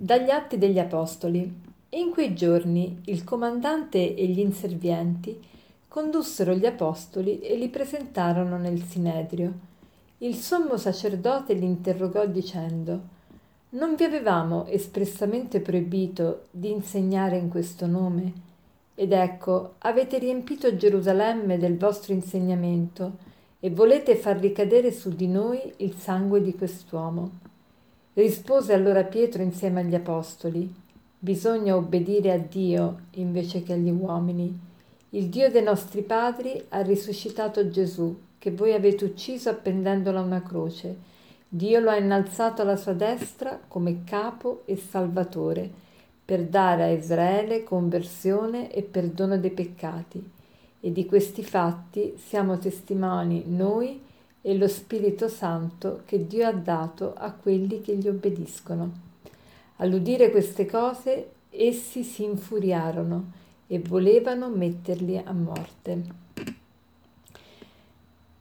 Dagli Atti degli Apostoli. In quei giorni il comandante e gli inservienti condussero gli apostoli e li presentarono nel Sinedrio. Il sommo sacerdote li interrogò dicendo Non vi avevamo espressamente proibito di insegnare in questo nome? Ed ecco, avete riempito Gerusalemme del vostro insegnamento e volete far ricadere su di noi il sangue di quest'uomo. Rispose allora Pietro insieme agli apostoli, bisogna obbedire a Dio invece che agli uomini. Il Dio dei nostri padri ha risuscitato Gesù, che voi avete ucciso appendendolo a una croce. Dio lo ha innalzato alla sua destra come capo e salvatore, per dare a Israele conversione e perdono dei peccati. E di questi fatti siamo testimoni noi e lo Spirito Santo che Dio ha dato a quelli che gli obbediscono. All'udire queste cose, essi si infuriarono e volevano metterli a morte.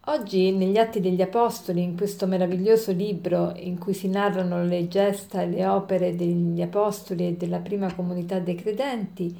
Oggi negli Atti degli Apostoli, in questo meraviglioso libro in cui si narrano le gesta e le opere degli Apostoli e della prima comunità dei credenti,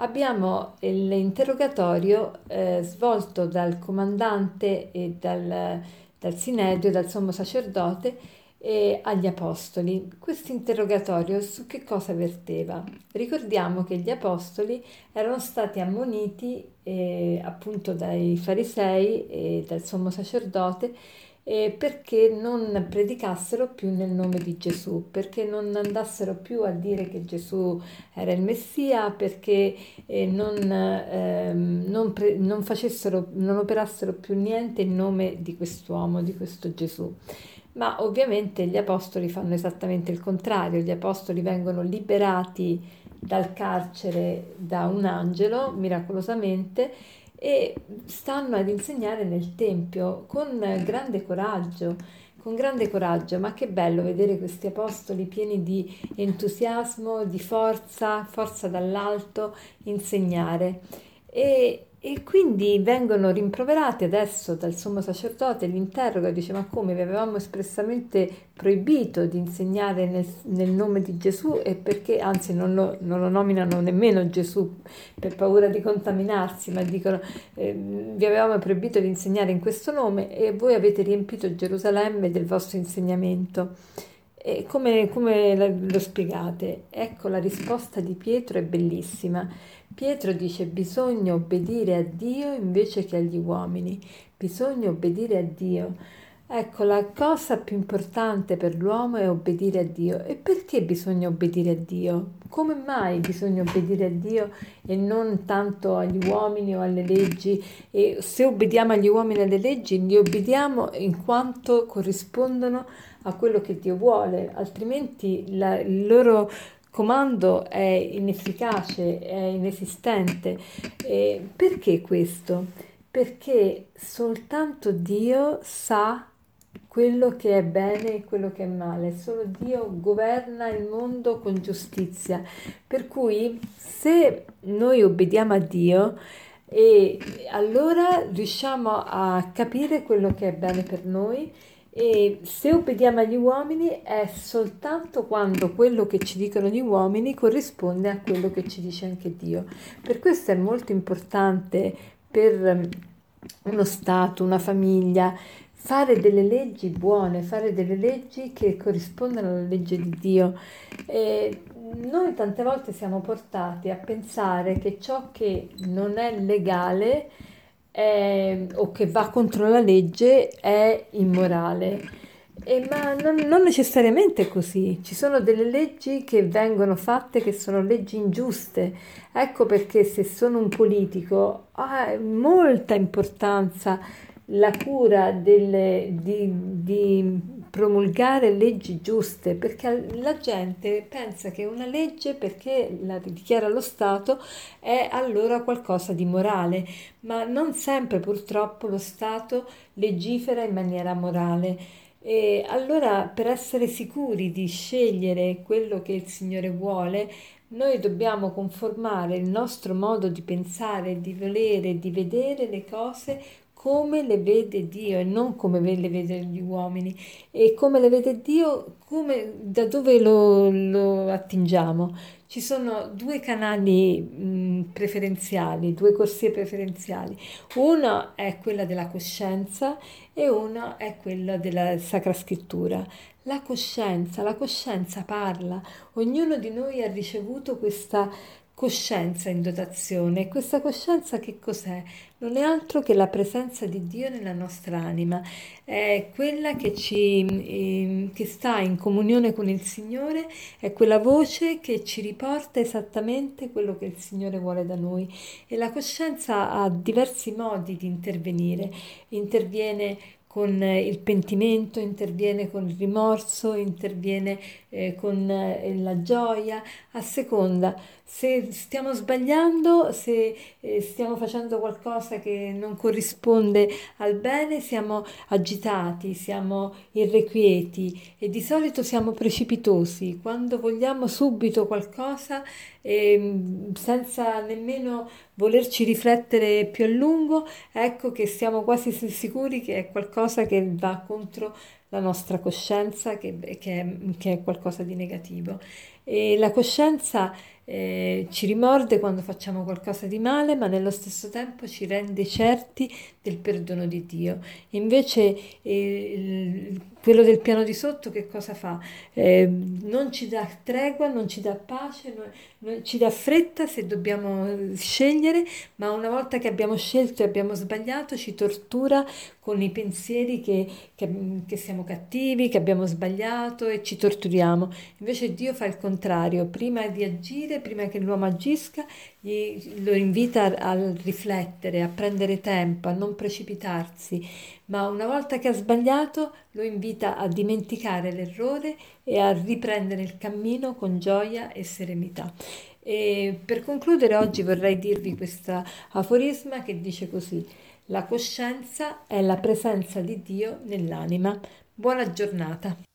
abbiamo l'interrogatorio eh, svolto dal comandante e dal, dal Sinedio, dal sommo sacerdote e agli apostoli. Questo interrogatorio su che cosa verteva? Ricordiamo che gli apostoli erano stati ammoniti eh, appunto dai farisei e dal sommo sacerdote eh, perché non predicassero più nel nome di Gesù, perché non andassero più a dire che Gesù era il Messia, perché eh, non, eh, non, pre- non, facessero, non operassero più niente in nome di quest'uomo, di questo Gesù. Ma ovviamente gli apostoli fanno esattamente il contrario, gli apostoli vengono liberati dal carcere da un angelo miracolosamente e stanno ad insegnare nel Tempio con grande coraggio, con grande coraggio, ma che bello vedere questi apostoli pieni di entusiasmo, di forza, forza dall'alto, insegnare. E e quindi vengono rimproverati adesso dal sommo sacerdote, li interroga dice ma come vi avevamo espressamente proibito di insegnare nel, nel nome di Gesù e perché anzi non lo, non lo, nominano nemmeno Gesù per paura di contaminarsi, ma dicono eh, vi avevamo proibito di insegnare in questo nome e voi avete riempito Gerusalemme del vostro insegnamento. E come, come lo spiegate? Ecco la risposta di Pietro è bellissima. Pietro dice bisogna obbedire a Dio invece che agli uomini, bisogna obbedire a Dio. Ecco, la cosa più importante per l'uomo è obbedire a Dio. E perché bisogna obbedire a Dio? Come mai bisogna obbedire a Dio e non tanto agli uomini o alle leggi? E se obbediamo agli uomini e alle leggi, li obbediamo in quanto corrispondono a quello che Dio vuole, altrimenti la, il loro comando è inefficace, è inesistente. E perché questo? Perché soltanto Dio sa quello che è bene e quello che è male, solo Dio governa il mondo con giustizia. Per cui se noi obbediamo a Dio, e allora riusciamo a capire quello che è bene per noi e se obbediamo agli uomini è soltanto quando quello che ci dicono gli uomini corrisponde a quello che ci dice anche Dio. Per questo è molto importante per uno Stato, una famiglia, fare delle leggi buone, fare delle leggi che corrispondono alla legge di Dio. E noi tante volte siamo portati a pensare che ciò che non è legale è, o che va contro la legge è immorale. Eh, ma non, non, necessariamente così, ci sono delle leggi che vengono fatte che sono leggi ingiuste. Ecco perché se sono un politico ha molta importanza la cura delle, di, di promulgare leggi giuste, perché la gente pensa che una legge, perché la dichiara lo Stato, è allora qualcosa di morale, ma non sempre purtroppo lo Stato legifera in maniera morale. E allora per essere sicuri di scegliere quello che il Signore vuole, noi dobbiamo conformare il nostro modo di pensare, di volere, di vedere le cose come le vede Dio e non come le vede gli uomini e come le vede Dio, come, da dove lo, lo attingiamo. Ci sono due canali mh, preferenziali, due corsie preferenziali. Uno è quella della coscienza e uno è quello della Sacra Scrittura. La coscienza, la coscienza parla, ognuno di noi ha ricevuto questa coscienza in dotazione. Questa coscienza che cos'è? Non è altro che la presenza di Dio nella nostra anima, è quella che, ci, eh, che sta in comunione con il Signore, è quella voce che ci riporta esattamente quello che il Signore vuole da noi. E la coscienza ha diversi modi di intervenire, interviene con il pentimento, interviene con il rimorso, interviene eh, con eh, la gioia, a seconda se stiamo sbagliando, se eh, stiamo facendo qualcosa che non corrisponde al bene, siamo agitati, siamo irrequieti e di solito siamo precipitosi. Quando vogliamo subito qualcosa, eh, senza nemmeno volerci riflettere più a lungo, ecco che siamo quasi sicuri che è qualcosa che va contro la nostra coscienza, che, che, che è qualcosa di negativo. E la coscienza eh, ci rimorde quando facciamo qualcosa di male, ma nello stesso tempo ci rende certi del perdono di Dio. Invece eh, il, quello del piano di sotto che cosa fa? Eh, non ci dà tregua, non ci dà pace, non, non, ci dà fretta se dobbiamo scegliere, ma una volta che abbiamo scelto e abbiamo sbagliato ci tortura con i pensieri che, che, che siamo cattivi, che abbiamo sbagliato e ci torturiamo. Invece Dio fa il contrario, prima di agire prima che l'uomo agisca, gli, lo invita a, a riflettere, a prendere tempo, a non precipitarsi, ma una volta che ha sbagliato lo invita a dimenticare l'errore e a riprendere il cammino con gioia e serenità. E per concludere oggi vorrei dirvi questo aforisma che dice così: la coscienza è la presenza di Dio nell'anima. Buona giornata.